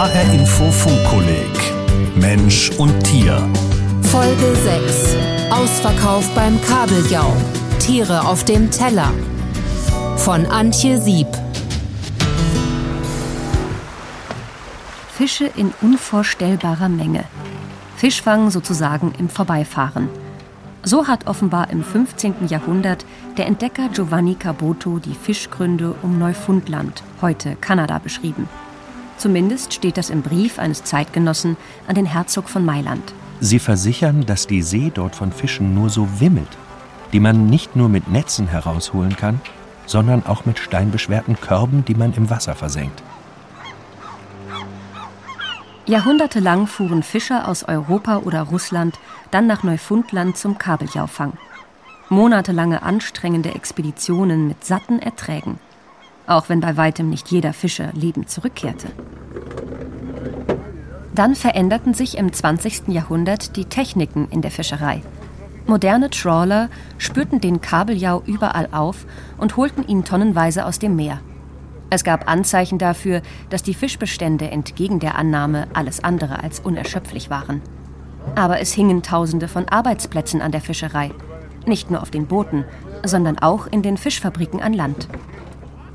HR Info Funkkolleg Mensch und Tier. Folge 6. Ausverkauf beim Kabeljau. Tiere auf dem Teller. Von Antje Sieb. Fische in unvorstellbarer Menge. Fischfang sozusagen im Vorbeifahren. So hat offenbar im 15. Jahrhundert der Entdecker Giovanni Caboto die Fischgründe um Neufundland, heute Kanada, beschrieben. Zumindest steht das im Brief eines Zeitgenossen an den Herzog von Mailand. Sie versichern, dass die See dort von Fischen nur so wimmelt, die man nicht nur mit Netzen herausholen kann, sondern auch mit steinbeschwerten Körben, die man im Wasser versenkt. Jahrhundertelang fuhren Fischer aus Europa oder Russland dann nach Neufundland zum Kabeljaufang. Monatelange anstrengende Expeditionen mit satten Erträgen. Auch wenn bei weitem nicht jeder Fischer lebend zurückkehrte. Dann veränderten sich im 20. Jahrhundert die Techniken in der Fischerei. Moderne Trawler spürten den Kabeljau überall auf und holten ihn tonnenweise aus dem Meer. Es gab Anzeichen dafür, dass die Fischbestände entgegen der Annahme alles andere als unerschöpflich waren. Aber es hingen Tausende von Arbeitsplätzen an der Fischerei. Nicht nur auf den Booten, sondern auch in den Fischfabriken an Land.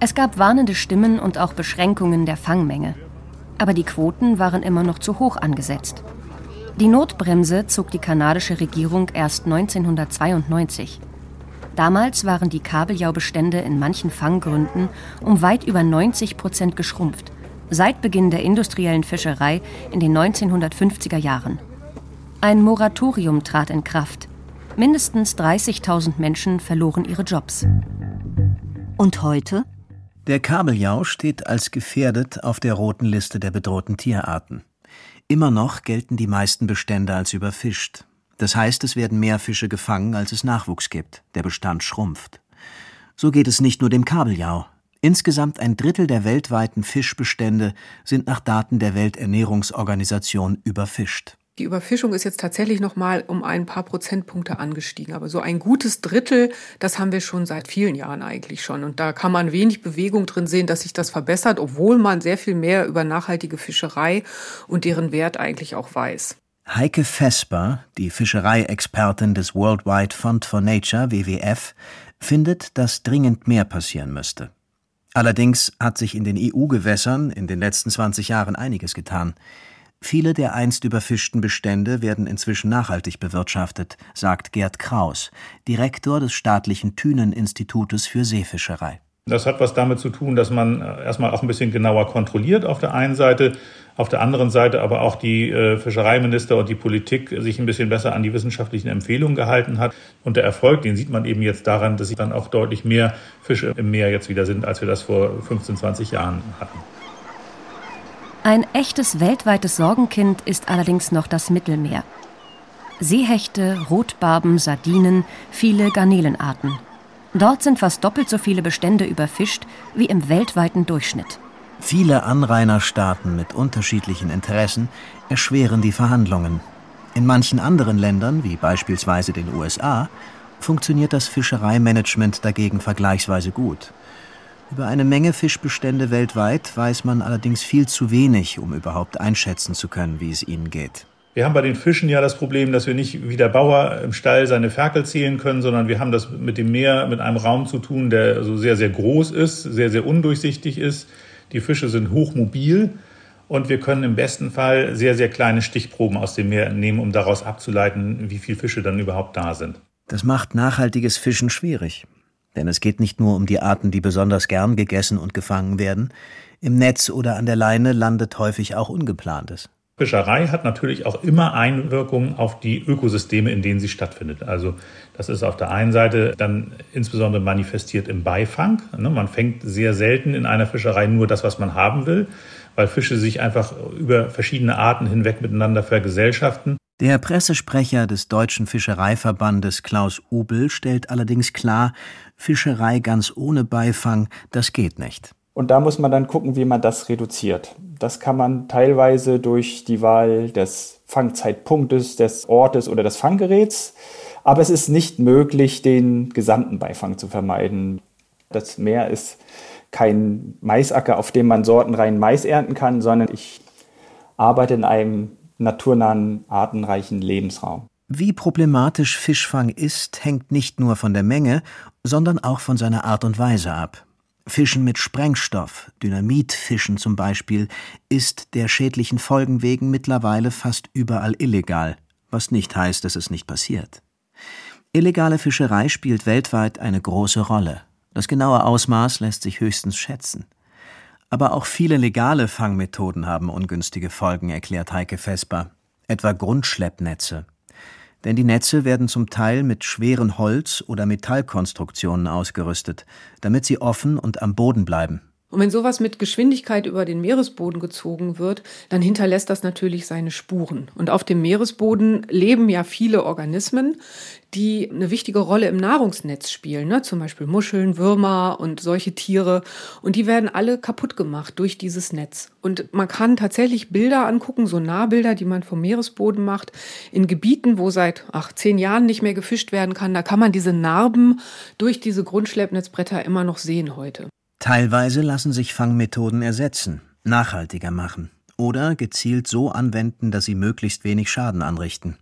Es gab warnende Stimmen und auch Beschränkungen der Fangmenge. Aber die Quoten waren immer noch zu hoch angesetzt. Die Notbremse zog die kanadische Regierung erst 1992. Damals waren die Kabeljaubestände in manchen Fanggründen um weit über 90 Prozent geschrumpft, seit Beginn der industriellen Fischerei in den 1950er Jahren. Ein Moratorium trat in Kraft. Mindestens 30.000 Menschen verloren ihre Jobs. Und heute? Der Kabeljau steht als gefährdet auf der roten Liste der bedrohten Tierarten. Immer noch gelten die meisten Bestände als überfischt. Das heißt, es werden mehr Fische gefangen, als es Nachwuchs gibt. Der Bestand schrumpft. So geht es nicht nur dem Kabeljau. Insgesamt ein Drittel der weltweiten Fischbestände sind nach Daten der Welternährungsorganisation überfischt. Die Überfischung ist jetzt tatsächlich noch mal um ein paar Prozentpunkte angestiegen, aber so ein gutes Drittel, das haben wir schon seit vielen Jahren eigentlich schon und da kann man wenig Bewegung drin sehen, dass sich das verbessert, obwohl man sehr viel mehr über nachhaltige Fischerei und deren Wert eigentlich auch weiß. Heike Vesper, die Fischereiexpertin des Worldwide Fund for Nature WWF, findet, dass dringend mehr passieren müsste. Allerdings hat sich in den EU-Gewässern in den letzten 20 Jahren einiges getan. Viele der einst überfischten Bestände werden inzwischen nachhaltig bewirtschaftet, sagt Gerd Kraus, Direktor des staatlichen Thünen-Institutes für Seefischerei. Das hat was damit zu tun, dass man äh, erstmal auch ein bisschen genauer kontrolliert auf der einen Seite, auf der anderen Seite aber auch die äh, Fischereiminister und die Politik sich ein bisschen besser an die wissenschaftlichen Empfehlungen gehalten hat. Und der Erfolg, den sieht man eben jetzt daran, dass dann auch deutlich mehr Fische im Meer jetzt wieder sind, als wir das vor 15, 20 Jahren hatten. Ein echtes weltweites Sorgenkind ist allerdings noch das Mittelmeer. Seehechte, Rotbarben, Sardinen, viele Garnelenarten. Dort sind fast doppelt so viele Bestände überfischt wie im weltweiten Durchschnitt. Viele Anrainerstaaten mit unterschiedlichen Interessen erschweren die Verhandlungen. In manchen anderen Ländern, wie beispielsweise den USA, funktioniert das Fischereimanagement dagegen vergleichsweise gut. Über eine Menge Fischbestände weltweit weiß man allerdings viel zu wenig, um überhaupt einschätzen zu können, wie es ihnen geht. Wir haben bei den Fischen ja das Problem, dass wir nicht wie der Bauer im Stall seine Ferkel zählen können, sondern wir haben das mit dem Meer, mit einem Raum zu tun, der so sehr, sehr groß ist, sehr, sehr undurchsichtig ist. Die Fische sind hochmobil und wir können im besten Fall sehr, sehr kleine Stichproben aus dem Meer nehmen, um daraus abzuleiten, wie viele Fische dann überhaupt da sind. Das macht nachhaltiges Fischen schwierig. Denn es geht nicht nur um die Arten, die besonders gern gegessen und gefangen werden. Im Netz oder an der Leine landet häufig auch Ungeplantes. Fischerei hat natürlich auch immer Einwirkungen auf die Ökosysteme, in denen sie stattfindet. Also das ist auf der einen Seite dann insbesondere manifestiert im Beifang. Ne, man fängt sehr selten in einer Fischerei nur das, was man haben will, weil Fische sich einfach über verschiedene Arten hinweg miteinander vergesellschaften. Der Pressesprecher des Deutschen Fischereiverbandes Klaus Ubel stellt allerdings klar, Fischerei ganz ohne Beifang, das geht nicht. Und da muss man dann gucken, wie man das reduziert. Das kann man teilweise durch die Wahl des Fangzeitpunktes, des Ortes oder des Fanggeräts. Aber es ist nicht möglich, den gesamten Beifang zu vermeiden. Das Meer ist kein Maisacker, auf dem man sortenrein Mais ernten kann, sondern ich arbeitet in einem naturnahen, artenreichen Lebensraum. Wie problematisch Fischfang ist, hängt nicht nur von der Menge, sondern auch von seiner Art und Weise ab. Fischen mit Sprengstoff, Dynamitfischen zum Beispiel, ist der schädlichen Folgen wegen mittlerweile fast überall illegal, was nicht heißt, dass es nicht passiert. Illegale Fischerei spielt weltweit eine große Rolle. Das genaue Ausmaß lässt sich höchstens schätzen. Aber auch viele legale Fangmethoden haben ungünstige Folgen, erklärt Heike Vesper, etwa Grundschleppnetze. Denn die Netze werden zum Teil mit schweren Holz- oder Metallkonstruktionen ausgerüstet, damit sie offen und am Boden bleiben. Und wenn sowas mit Geschwindigkeit über den Meeresboden gezogen wird, dann hinterlässt das natürlich seine Spuren. Und auf dem Meeresboden leben ja viele Organismen, die eine wichtige Rolle im Nahrungsnetz spielen, ne? zum Beispiel Muscheln, Würmer und solche Tiere. Und die werden alle kaputt gemacht durch dieses Netz. Und man kann tatsächlich Bilder angucken, so Nahbilder, die man vom Meeresboden macht, in Gebieten, wo seit ach, zehn Jahren nicht mehr gefischt werden kann. Da kann man diese Narben durch diese Grundschleppnetzbretter immer noch sehen heute. Teilweise lassen sich Fangmethoden ersetzen, nachhaltiger machen oder gezielt so anwenden, dass sie möglichst wenig Schaden anrichten.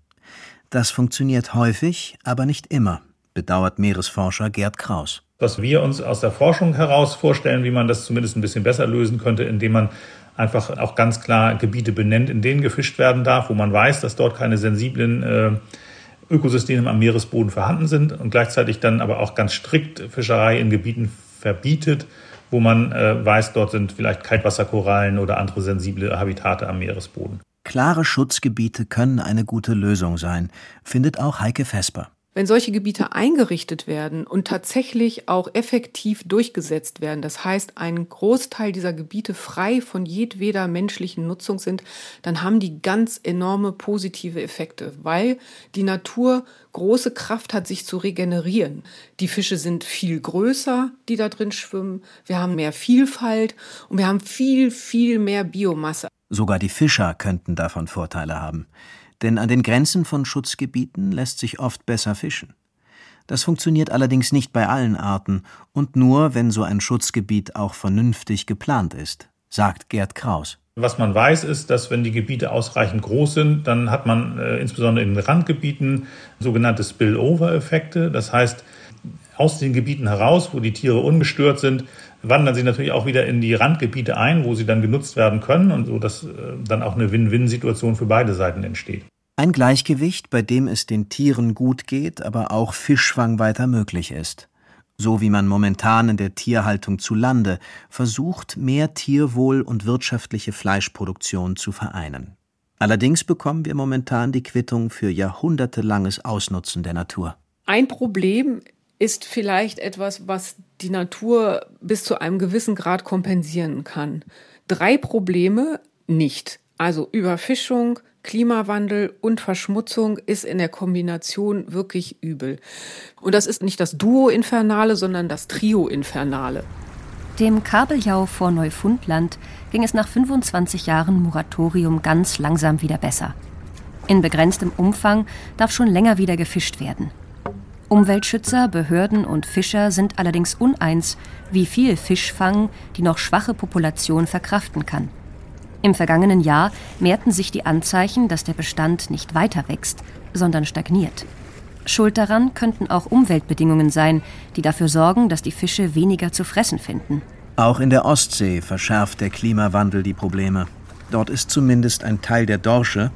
Das funktioniert häufig, aber nicht immer, bedauert Meeresforscher Gerd Kraus. Was wir uns aus der Forschung heraus vorstellen, wie man das zumindest ein bisschen besser lösen könnte, indem man einfach auch ganz klar Gebiete benennt, in denen gefischt werden darf, wo man weiß, dass dort keine sensiblen äh, Ökosysteme am Meeresboden vorhanden sind und gleichzeitig dann aber auch ganz strikt Fischerei in Gebieten verbietet, wo man äh, weiß, dort sind vielleicht Kaltwasserkorallen oder andere sensible Habitate am Meeresboden. Klare Schutzgebiete können eine gute Lösung sein, findet auch Heike Vesper. Wenn solche Gebiete eingerichtet werden und tatsächlich auch effektiv durchgesetzt werden, das heißt, ein Großteil dieser Gebiete frei von jedweder menschlichen Nutzung sind, dann haben die ganz enorme positive Effekte, weil die Natur große Kraft hat, sich zu regenerieren. Die Fische sind viel größer, die da drin schwimmen. Wir haben mehr Vielfalt und wir haben viel, viel mehr Biomasse. Sogar die Fischer könnten davon Vorteile haben denn an den Grenzen von Schutzgebieten lässt sich oft besser fischen. Das funktioniert allerdings nicht bei allen Arten und nur, wenn so ein Schutzgebiet auch vernünftig geplant ist, sagt Gerd Kraus. Was man weiß, ist, dass wenn die Gebiete ausreichend groß sind, dann hat man äh, insbesondere in Randgebieten sogenannte Spillover-Effekte. Das heißt, aus den Gebieten heraus, wo die Tiere ungestört sind, wandern sie natürlich auch wieder in die Randgebiete ein, wo sie dann genutzt werden können und so, dass äh, dann auch eine Win-Win-Situation für beide Seiten entsteht. Ein Gleichgewicht, bei dem es den Tieren gut geht, aber auch Fischfang weiter möglich ist. So wie man momentan in der Tierhaltung zu Lande versucht, mehr Tierwohl und wirtschaftliche Fleischproduktion zu vereinen. Allerdings bekommen wir momentan die Quittung für jahrhundertelanges Ausnutzen der Natur. Ein Problem ist vielleicht etwas, was die Natur bis zu einem gewissen Grad kompensieren kann. Drei Probleme nicht. Also Überfischung, Klimawandel und Verschmutzung ist in der Kombination wirklich übel. Und das ist nicht das Duo Infernale, sondern das Trio Infernale. Dem Kabeljau vor Neufundland ging es nach 25 Jahren Moratorium ganz langsam wieder besser. In begrenztem Umfang darf schon länger wieder gefischt werden. Umweltschützer, Behörden und Fischer sind allerdings uneins, wie viel Fischfang die noch schwache Population verkraften kann. Im vergangenen Jahr mehrten sich die Anzeichen, dass der Bestand nicht weiter wächst, sondern stagniert. Schuld daran könnten auch Umweltbedingungen sein, die dafür sorgen, dass die Fische weniger zu fressen finden. Auch in der Ostsee verschärft der Klimawandel die Probleme. Dort ist zumindest ein Teil der Dorsche,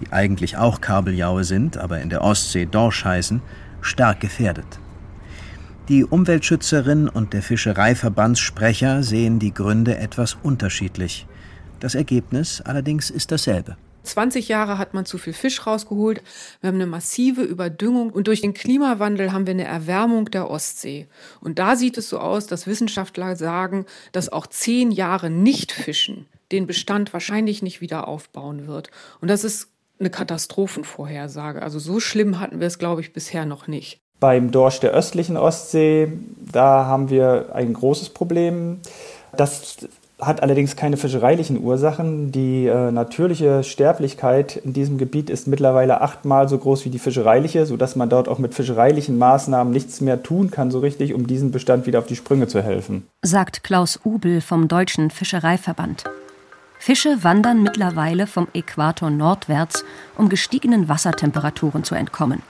die eigentlich auch Kabeljaue sind, aber in der Ostsee Dorsch heißen, stark gefährdet. Die Umweltschützerin und der Fischereiverbandssprecher sehen die Gründe etwas unterschiedlich. Das Ergebnis allerdings ist dasselbe. 20 Jahre hat man zu viel Fisch rausgeholt. Wir haben eine massive Überdüngung und durch den Klimawandel haben wir eine Erwärmung der Ostsee. Und da sieht es so aus, dass Wissenschaftler sagen, dass auch zehn Jahre nicht fischen den Bestand wahrscheinlich nicht wieder aufbauen wird. Und das ist eine Katastrophenvorhersage. Also so schlimm hatten wir es, glaube ich, bisher noch nicht. Beim Dorsch der östlichen Ostsee, da haben wir ein großes Problem. Das hat allerdings keine fischereilichen Ursachen. Die äh, natürliche Sterblichkeit in diesem Gebiet ist mittlerweile achtmal so groß wie die fischereiliche, sodass man dort auch mit fischereilichen Maßnahmen nichts mehr tun kann, so richtig, um diesem Bestand wieder auf die Sprünge zu helfen. Sagt Klaus Ubel vom Deutschen Fischereiverband. Fische wandern mittlerweile vom Äquator nordwärts, um gestiegenen Wassertemperaturen zu entkommen.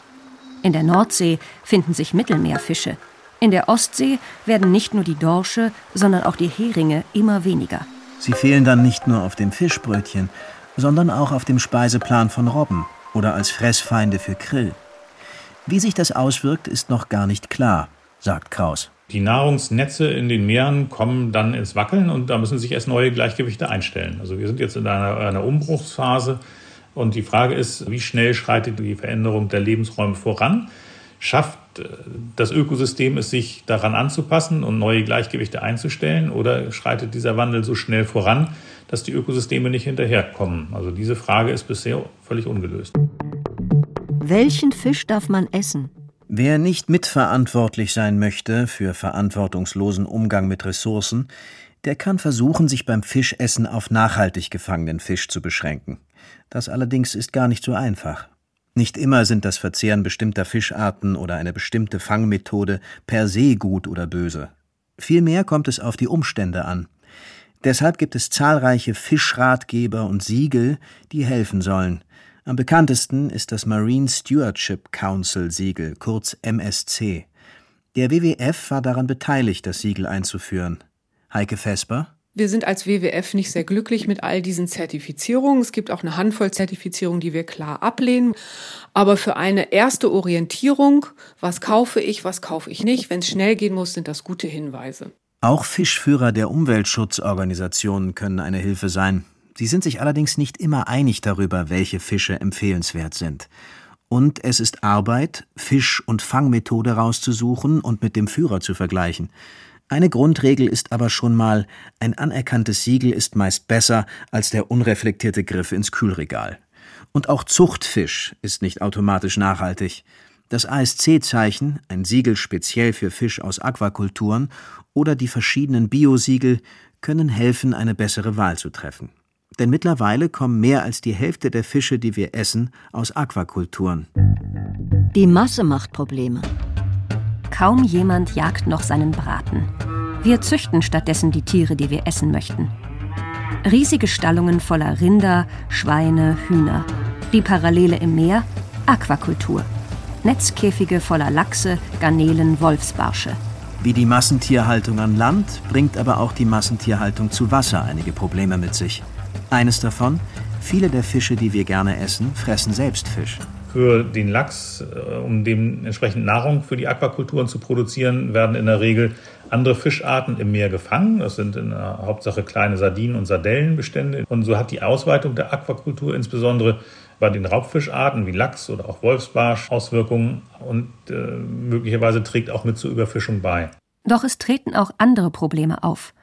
In der Nordsee finden sich Mittelmeerfische. In der Ostsee werden nicht nur die Dorsche, sondern auch die Heringe immer weniger. Sie fehlen dann nicht nur auf dem Fischbrötchen, sondern auch auf dem Speiseplan von Robben oder als Fressfeinde für Krill. Wie sich das auswirkt, ist noch gar nicht klar, sagt Kraus. Die Nahrungsnetze in den Meeren kommen dann ins Wackeln und da müssen sich erst neue Gleichgewichte einstellen. Also wir sind jetzt in einer, einer Umbruchsphase und die Frage ist, wie schnell schreitet die Veränderung der Lebensräume voran? Schafft äh, das Ökosystem es, sich daran anzupassen und neue Gleichgewichte einzustellen oder schreitet dieser Wandel so schnell voran, dass die Ökosysteme nicht hinterherkommen? Also diese Frage ist bisher völlig ungelöst. Welchen Fisch darf man essen? Wer nicht mitverantwortlich sein möchte für verantwortungslosen Umgang mit Ressourcen, der kann versuchen, sich beim Fischessen auf nachhaltig gefangenen Fisch zu beschränken. Das allerdings ist gar nicht so einfach. Nicht immer sind das Verzehren bestimmter Fischarten oder eine bestimmte Fangmethode per se gut oder böse. Vielmehr kommt es auf die Umstände an. Deshalb gibt es zahlreiche Fischratgeber und Siegel, die helfen sollen, am bekanntesten ist das Marine Stewardship Council Siegel, kurz MSC. Der WWF war daran beteiligt, das Siegel einzuführen. Heike Vesper. Wir sind als WWF nicht sehr glücklich mit all diesen Zertifizierungen. Es gibt auch eine Handvoll Zertifizierungen, die wir klar ablehnen. Aber für eine erste Orientierung, was kaufe ich, was kaufe ich nicht, wenn es schnell gehen muss, sind das gute Hinweise. Auch Fischführer der Umweltschutzorganisationen können eine Hilfe sein. Sie sind sich allerdings nicht immer einig darüber, welche Fische empfehlenswert sind. Und es ist Arbeit, Fisch- und Fangmethode rauszusuchen und mit dem Führer zu vergleichen. Eine Grundregel ist aber schon mal, ein anerkanntes Siegel ist meist besser als der unreflektierte Griff ins Kühlregal. Und auch Zuchtfisch ist nicht automatisch nachhaltig. Das ASC-Zeichen, ein Siegel speziell für Fisch aus Aquakulturen, oder die verschiedenen Biosiegel können helfen, eine bessere Wahl zu treffen. Denn mittlerweile kommen mehr als die Hälfte der Fische, die wir essen, aus Aquakulturen. Die Masse macht Probleme. Kaum jemand jagt noch seinen Braten. Wir züchten stattdessen die Tiere, die wir essen möchten. Riesige Stallungen voller Rinder, Schweine, Hühner. Die Parallele im Meer? Aquakultur. Netzkäfige voller Lachse, Garnelen, Wolfsbarsche. Wie die Massentierhaltung an Land bringt aber auch die Massentierhaltung zu Wasser einige Probleme mit sich. Eines davon, viele der Fische, die wir gerne essen, fressen selbst Fisch. Für den Lachs, äh, um dementsprechend Nahrung für die Aquakulturen zu produzieren, werden in der Regel andere Fischarten im Meer gefangen. Das sind in der Hauptsache kleine Sardinen- und Sardellenbestände. Und so hat die Ausweitung der Aquakultur insbesondere bei den Raubfischarten wie Lachs oder auch Wolfsbarsch Auswirkungen und äh, möglicherweise trägt auch mit zur Überfischung bei. Doch es treten auch andere Probleme auf.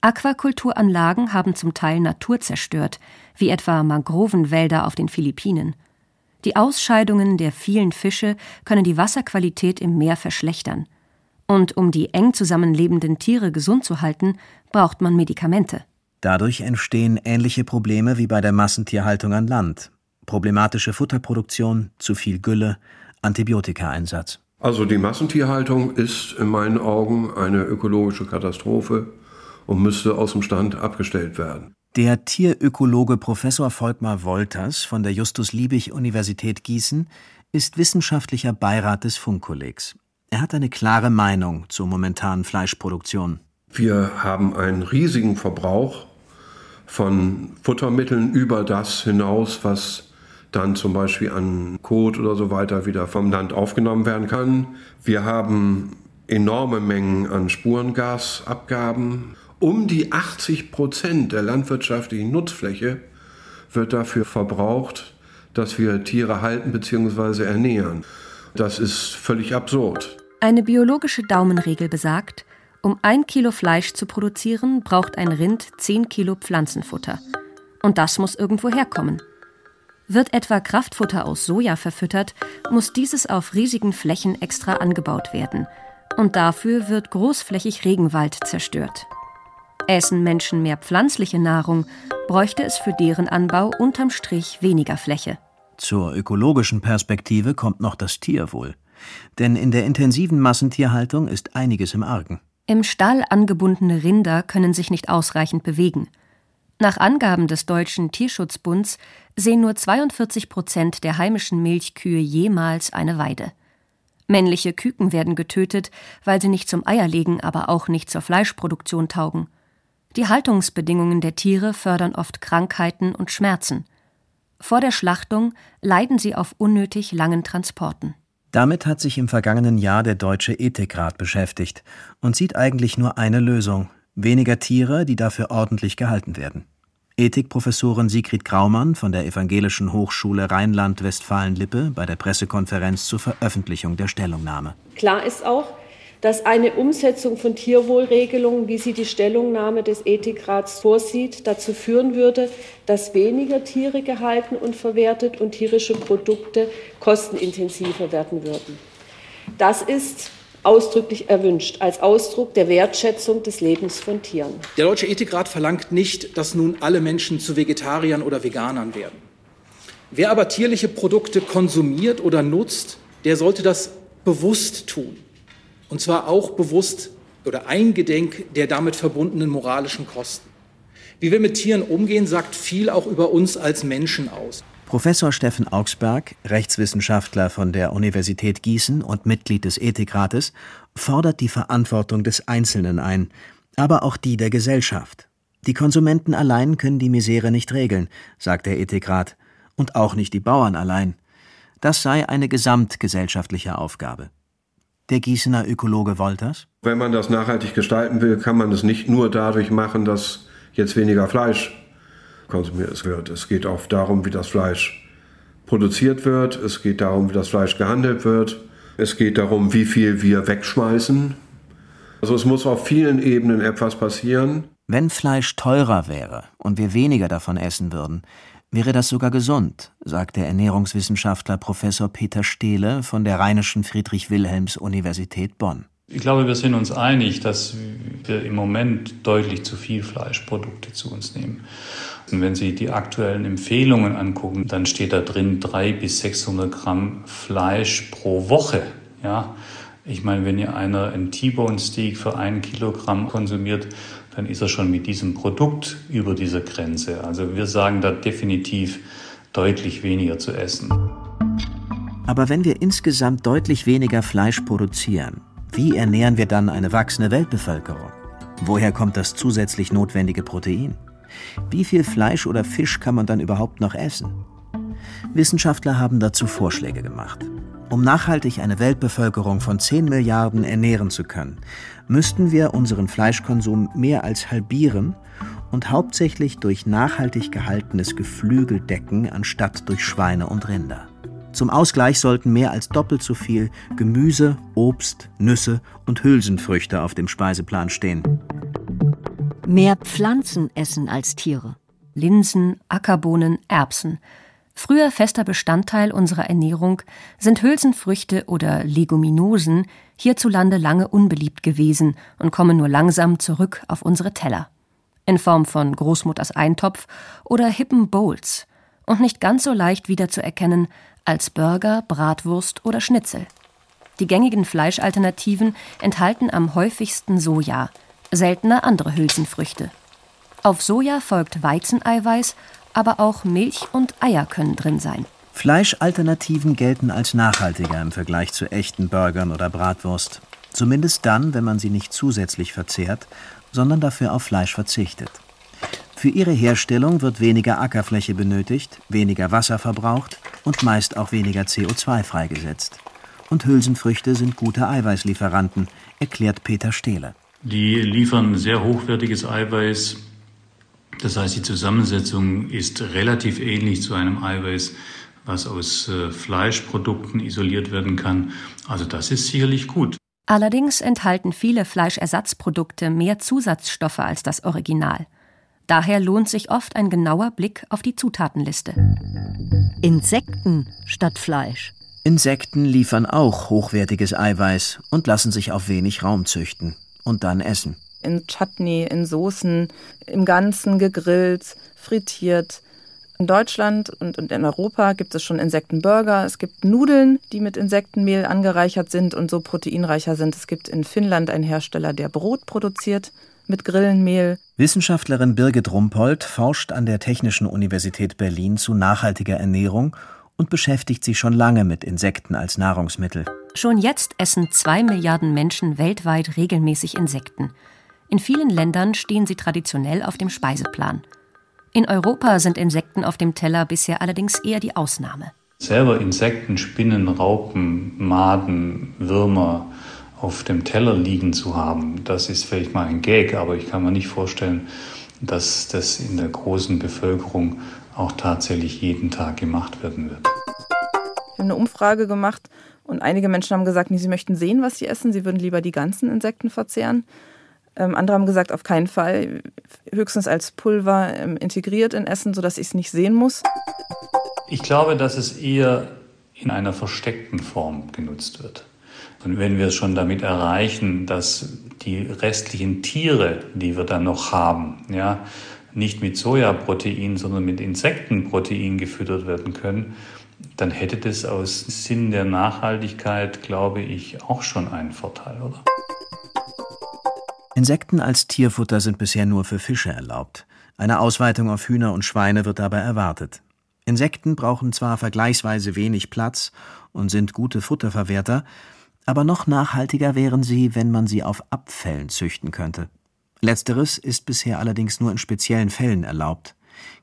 Aquakulturanlagen haben zum Teil Natur zerstört, wie etwa Mangrovenwälder auf den Philippinen. Die Ausscheidungen der vielen Fische können die Wasserqualität im Meer verschlechtern. Und um die eng zusammenlebenden Tiere gesund zu halten, braucht man Medikamente. Dadurch entstehen ähnliche Probleme wie bei der Massentierhaltung an Land. Problematische Futterproduktion, zu viel Gülle, Antibiotikaeinsatz. Also die Massentierhaltung ist in meinen Augen eine ökologische Katastrophe und müsste aus dem Stand abgestellt werden. Der Tierökologe Professor Volkmar Wolters von der Justus-Liebig-Universität Gießen ist wissenschaftlicher Beirat des Funkkollegs. Er hat eine klare Meinung zur momentanen Fleischproduktion. Wir haben einen riesigen Verbrauch von Futtermitteln über das hinaus, was dann zum Beispiel an Kot oder so weiter wieder vom Land aufgenommen werden kann. Wir haben enorme Mengen an Spurengasabgaben um die 80 Prozent der landwirtschaftlichen Nutzfläche wird dafür verbraucht, dass wir Tiere halten bzw. ernähren. Das ist völlig absurd. Eine biologische Daumenregel besagt, um ein Kilo Fleisch zu produzieren, braucht ein Rind 10 Kilo Pflanzenfutter. Und das muss irgendwo herkommen. Wird etwa Kraftfutter aus Soja verfüttert, muss dieses auf riesigen Flächen extra angebaut werden. Und dafür wird großflächig Regenwald zerstört. Essen Menschen mehr pflanzliche Nahrung, bräuchte es für deren Anbau unterm Strich weniger Fläche. Zur ökologischen Perspektive kommt noch das Tierwohl. Denn in der intensiven Massentierhaltung ist einiges im Argen. Im Stall angebundene Rinder können sich nicht ausreichend bewegen. Nach Angaben des Deutschen Tierschutzbunds sehen nur 42 Prozent der heimischen Milchkühe jemals eine Weide. Männliche Küken werden getötet, weil sie nicht zum Eierlegen, aber auch nicht zur Fleischproduktion taugen. Die Haltungsbedingungen der Tiere fördern oft Krankheiten und Schmerzen. Vor der Schlachtung leiden sie auf unnötig langen Transporten. Damit hat sich im vergangenen Jahr der Deutsche Ethikrat beschäftigt und sieht eigentlich nur eine Lösung: weniger Tiere, die dafür ordentlich gehalten werden. Ethikprofessorin Sigrid Graumann von der Evangelischen Hochschule Rheinland-Westfalen-Lippe bei der Pressekonferenz zur Veröffentlichung der Stellungnahme. Klar ist auch, dass eine Umsetzung von Tierwohlregelungen, wie sie die Stellungnahme des Ethikrats vorsieht, dazu führen würde, dass weniger Tiere gehalten und verwertet und tierische Produkte kostenintensiver werden würden. Das ist ausdrücklich erwünscht, als Ausdruck der Wertschätzung des Lebens von Tieren. Der Deutsche Ethikrat verlangt nicht, dass nun alle Menschen zu Vegetariern oder Veganern werden. Wer aber tierliche Produkte konsumiert oder nutzt, der sollte das bewusst tun. Und zwar auch bewusst oder eingedenk der damit verbundenen moralischen Kosten. Wie wir mit Tieren umgehen, sagt viel auch über uns als Menschen aus. Professor Steffen Augsberg, Rechtswissenschaftler von der Universität Gießen und Mitglied des Ethikrates, fordert die Verantwortung des Einzelnen ein, aber auch die der Gesellschaft. Die Konsumenten allein können die Misere nicht regeln, sagt der Ethikrat, und auch nicht die Bauern allein. Das sei eine gesamtgesellschaftliche Aufgabe. Der Gießener Ökologe Wolters? Wenn man das nachhaltig gestalten will, kann man es nicht nur dadurch machen, dass jetzt weniger Fleisch konsumiert wird. Es geht auch darum, wie das Fleisch produziert wird. Es geht darum, wie das Fleisch gehandelt wird. Es geht darum, wie viel wir wegschmeißen. Also es muss auf vielen Ebenen etwas passieren. Wenn Fleisch teurer wäre und wir weniger davon essen würden, wäre das sogar gesund, sagt der Ernährungswissenschaftler Professor Peter Stehle von der Rheinischen Friedrich-Wilhelms-Universität Bonn. Ich glaube, wir sind uns einig, dass wir im Moment deutlich zu viel Fleischprodukte zu uns nehmen. Und wenn Sie die aktuellen Empfehlungen angucken, dann steht da drin 300 bis 600 Gramm Fleisch pro Woche. Ja, ich meine, wenn ihr einer einen T-Bone Steak für ein Kilogramm konsumiert, dann ist er schon mit diesem Produkt über dieser Grenze. Also wir sagen da definitiv deutlich weniger zu essen. Aber wenn wir insgesamt deutlich weniger Fleisch produzieren, wie ernähren wir dann eine wachsende Weltbevölkerung? Woher kommt das zusätzlich notwendige Protein? Wie viel Fleisch oder Fisch kann man dann überhaupt noch essen? Wissenschaftler haben dazu Vorschläge gemacht. Um nachhaltig eine Weltbevölkerung von 10 Milliarden ernähren zu können, müssten wir unseren Fleischkonsum mehr als halbieren und hauptsächlich durch nachhaltig gehaltenes Geflügel decken, anstatt durch Schweine und Rinder. Zum Ausgleich sollten mehr als doppelt so viel Gemüse, Obst, Nüsse und Hülsenfrüchte auf dem Speiseplan stehen. Mehr Pflanzen essen als Tiere. Linsen, Ackerbohnen, Erbsen. Früher fester Bestandteil unserer Ernährung sind Hülsenfrüchte oder Leguminosen hierzulande lange unbeliebt gewesen und kommen nur langsam zurück auf unsere Teller. In Form von Großmutters Eintopf oder hippen Bowls und nicht ganz so leicht wiederzuerkennen als Burger, Bratwurst oder Schnitzel. Die gängigen Fleischalternativen enthalten am häufigsten Soja, seltener andere Hülsenfrüchte. Auf Soja folgt Weizeneiweiß, aber auch Milch und Eier können drin sein. Fleischalternativen gelten als nachhaltiger im Vergleich zu echten Burgern oder Bratwurst. Zumindest dann, wenn man sie nicht zusätzlich verzehrt, sondern dafür auf Fleisch verzichtet. Für ihre Herstellung wird weniger Ackerfläche benötigt, weniger Wasser verbraucht und meist auch weniger CO2 freigesetzt. Und Hülsenfrüchte sind gute Eiweißlieferanten, erklärt Peter Stehle. Die liefern sehr hochwertiges Eiweiß. Das heißt, die Zusammensetzung ist relativ ähnlich zu einem Eiweiß, was aus äh, Fleischprodukten isoliert werden kann. Also das ist sicherlich gut. Allerdings enthalten viele Fleischersatzprodukte mehr Zusatzstoffe als das Original. Daher lohnt sich oft ein genauer Blick auf die Zutatenliste. Insekten statt Fleisch. Insekten liefern auch hochwertiges Eiweiß und lassen sich auf wenig Raum züchten und dann essen. In Chutney, in Soßen, im Ganzen gegrillt, frittiert. In Deutschland und in Europa gibt es schon Insektenburger. Es gibt Nudeln, die mit Insektenmehl angereichert sind und so proteinreicher sind. Es gibt in Finnland einen Hersteller, der Brot produziert mit Grillenmehl. Wissenschaftlerin Birgit Rumpold forscht an der Technischen Universität Berlin zu nachhaltiger Ernährung und beschäftigt sich schon lange mit Insekten als Nahrungsmittel. Schon jetzt essen zwei Milliarden Menschen weltweit regelmäßig Insekten. In vielen Ländern stehen sie traditionell auf dem Speiseplan. In Europa sind Insekten auf dem Teller bisher allerdings eher die Ausnahme. Selber Insekten, Spinnen, Raupen, Maden, Würmer auf dem Teller liegen zu haben, das ist vielleicht mal ein Gag, aber ich kann mir nicht vorstellen, dass das in der großen Bevölkerung auch tatsächlich jeden Tag gemacht werden wird. Wir haben eine Umfrage gemacht und einige Menschen haben gesagt, nee, sie möchten sehen, was sie essen. Sie würden lieber die ganzen Insekten verzehren. Ähm, andere haben gesagt, auf keinen Fall, höchstens als Pulver ähm, integriert in Essen, sodass ich es nicht sehen muss. Ich glaube, dass es eher in einer versteckten Form genutzt wird. Und wenn wir es schon damit erreichen, dass die restlichen Tiere, die wir dann noch haben, ja, nicht mit Sojaprotein, sondern mit Insektenprotein gefüttert werden können, dann hätte das aus Sinn der Nachhaltigkeit, glaube ich, auch schon einen Vorteil, oder? Insekten als Tierfutter sind bisher nur für Fische erlaubt. Eine Ausweitung auf Hühner und Schweine wird dabei erwartet. Insekten brauchen zwar vergleichsweise wenig Platz und sind gute Futterverwerter, aber noch nachhaltiger wären sie, wenn man sie auf Abfällen züchten könnte. Letzteres ist bisher allerdings nur in speziellen Fällen erlaubt.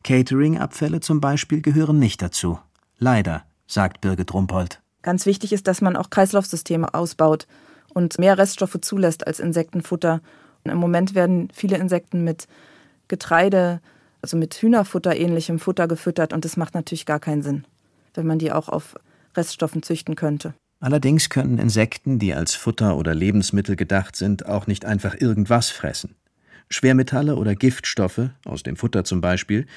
Catering-Abfälle zum Beispiel gehören nicht dazu. Leider, sagt Birgit Rumpold. Ganz wichtig ist, dass man auch Kreislaufsysteme ausbaut und mehr Reststoffe zulässt als Insektenfutter. Im Moment werden viele Insekten mit Getreide, also mit Hühnerfutter ähnlichem Futter gefüttert und das macht natürlich gar keinen Sinn, wenn man die auch auf Reststoffen züchten könnte. Allerdings können Insekten, die als Futter oder Lebensmittel gedacht sind, auch nicht einfach irgendwas fressen. Schwermetalle oder Giftstoffe, aus dem Futter zum Beispiel,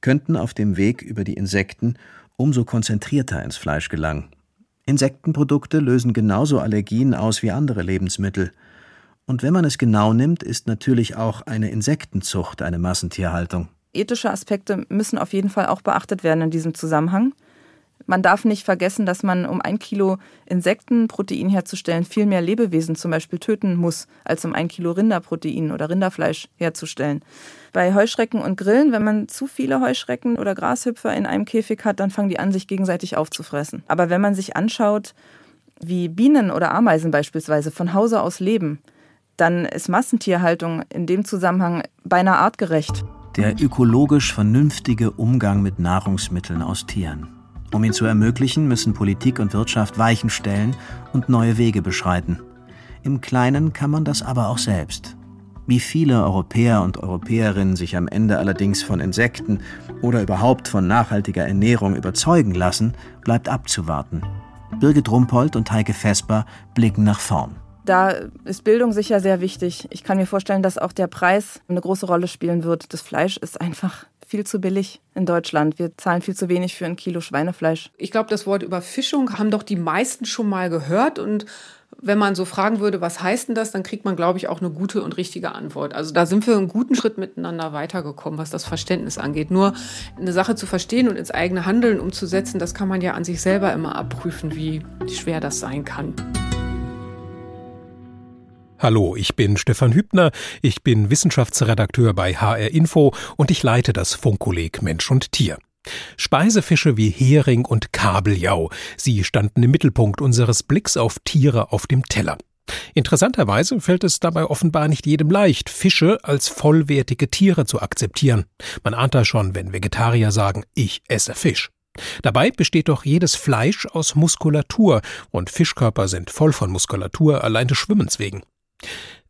könnten auf dem Weg über die Insekten umso konzentrierter ins Fleisch gelangen. Insektenprodukte lösen genauso Allergien aus wie andere Lebensmittel. Und wenn man es genau nimmt, ist natürlich auch eine Insektenzucht eine Massentierhaltung. Ethische Aspekte müssen auf jeden Fall auch beachtet werden in diesem Zusammenhang. Man darf nicht vergessen, dass man, um ein Kilo Insektenprotein herzustellen, viel mehr Lebewesen zum Beispiel töten muss, als um ein Kilo Rinderprotein oder Rinderfleisch herzustellen. Bei Heuschrecken und Grillen, wenn man zu viele Heuschrecken oder Grashüpfer in einem Käfig hat, dann fangen die an, sich gegenseitig aufzufressen. Aber wenn man sich anschaut, wie Bienen oder Ameisen beispielsweise von Hause aus leben, dann ist Massentierhaltung in dem Zusammenhang beinahe artgerecht. Der ökologisch vernünftige Umgang mit Nahrungsmitteln aus Tieren. Um ihn zu ermöglichen, müssen Politik und Wirtschaft Weichen stellen und neue Wege beschreiten. Im Kleinen kann man das aber auch selbst. Wie viele Europäer und Europäerinnen sich am Ende allerdings von Insekten oder überhaupt von nachhaltiger Ernährung überzeugen lassen, bleibt abzuwarten. Birgit Rumpold und Heike Vesper blicken nach vorn. Da ist Bildung sicher sehr wichtig. Ich kann mir vorstellen, dass auch der Preis eine große Rolle spielen wird. Das Fleisch ist einfach viel zu billig in Deutschland. Wir zahlen viel zu wenig für ein Kilo Schweinefleisch. Ich glaube, das Wort Überfischung haben doch die meisten schon mal gehört. Und wenn man so fragen würde, was heißt denn das, dann kriegt man, glaube ich, auch eine gute und richtige Antwort. Also da sind wir einen guten Schritt miteinander weitergekommen, was das Verständnis angeht. Nur eine Sache zu verstehen und ins eigene Handeln umzusetzen, das kann man ja an sich selber immer abprüfen, wie schwer das sein kann. Hallo, ich bin Stefan Hübner, ich bin Wissenschaftsredakteur bei HR Info und ich leite das Funkkolleg Mensch und Tier. Speisefische wie Hering und Kabeljau, sie standen im Mittelpunkt unseres Blicks auf Tiere auf dem Teller. Interessanterweise fällt es dabei offenbar nicht jedem leicht, Fische als vollwertige Tiere zu akzeptieren. Man ahnt da schon, wenn Vegetarier sagen, ich esse Fisch. Dabei besteht doch jedes Fleisch aus Muskulatur, und Fischkörper sind voll von Muskulatur allein des Schwimmens wegen.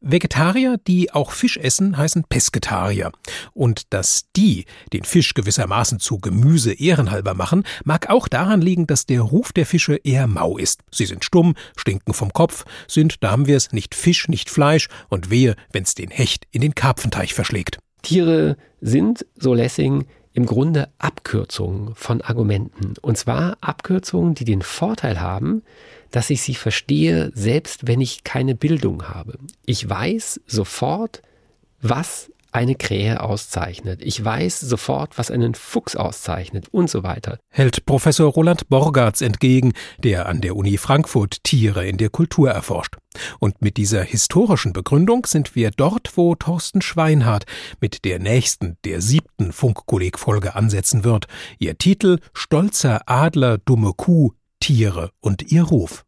Vegetarier, die auch Fisch essen, heißen Pesketarier. Und dass die den Fisch gewissermaßen zu Gemüse ehrenhalber machen, mag auch daran liegen, dass der Ruf der Fische eher mau ist. Sie sind stumm, stinken vom Kopf, sind, da haben wir es, nicht Fisch, nicht Fleisch und wehe, wenn's den Hecht in den Karpfenteich verschlägt. Tiere sind, so Lessing, im Grunde Abkürzungen von Argumenten. Und zwar Abkürzungen, die den Vorteil haben, dass ich sie verstehe, selbst wenn ich keine Bildung habe. Ich weiß sofort, was eine Krähe auszeichnet. Ich weiß sofort, was einen Fuchs auszeichnet und so weiter. Hält Professor Roland Borgartz entgegen, der an der Uni Frankfurt Tiere in der Kultur erforscht. Und mit dieser historischen Begründung sind wir dort, wo Thorsten Schweinhardt mit der nächsten, der siebten Funkkolleg-Folge ansetzen wird. Ihr Titel Stolzer Adler, dumme Kuh, Tiere und ihr Ruf.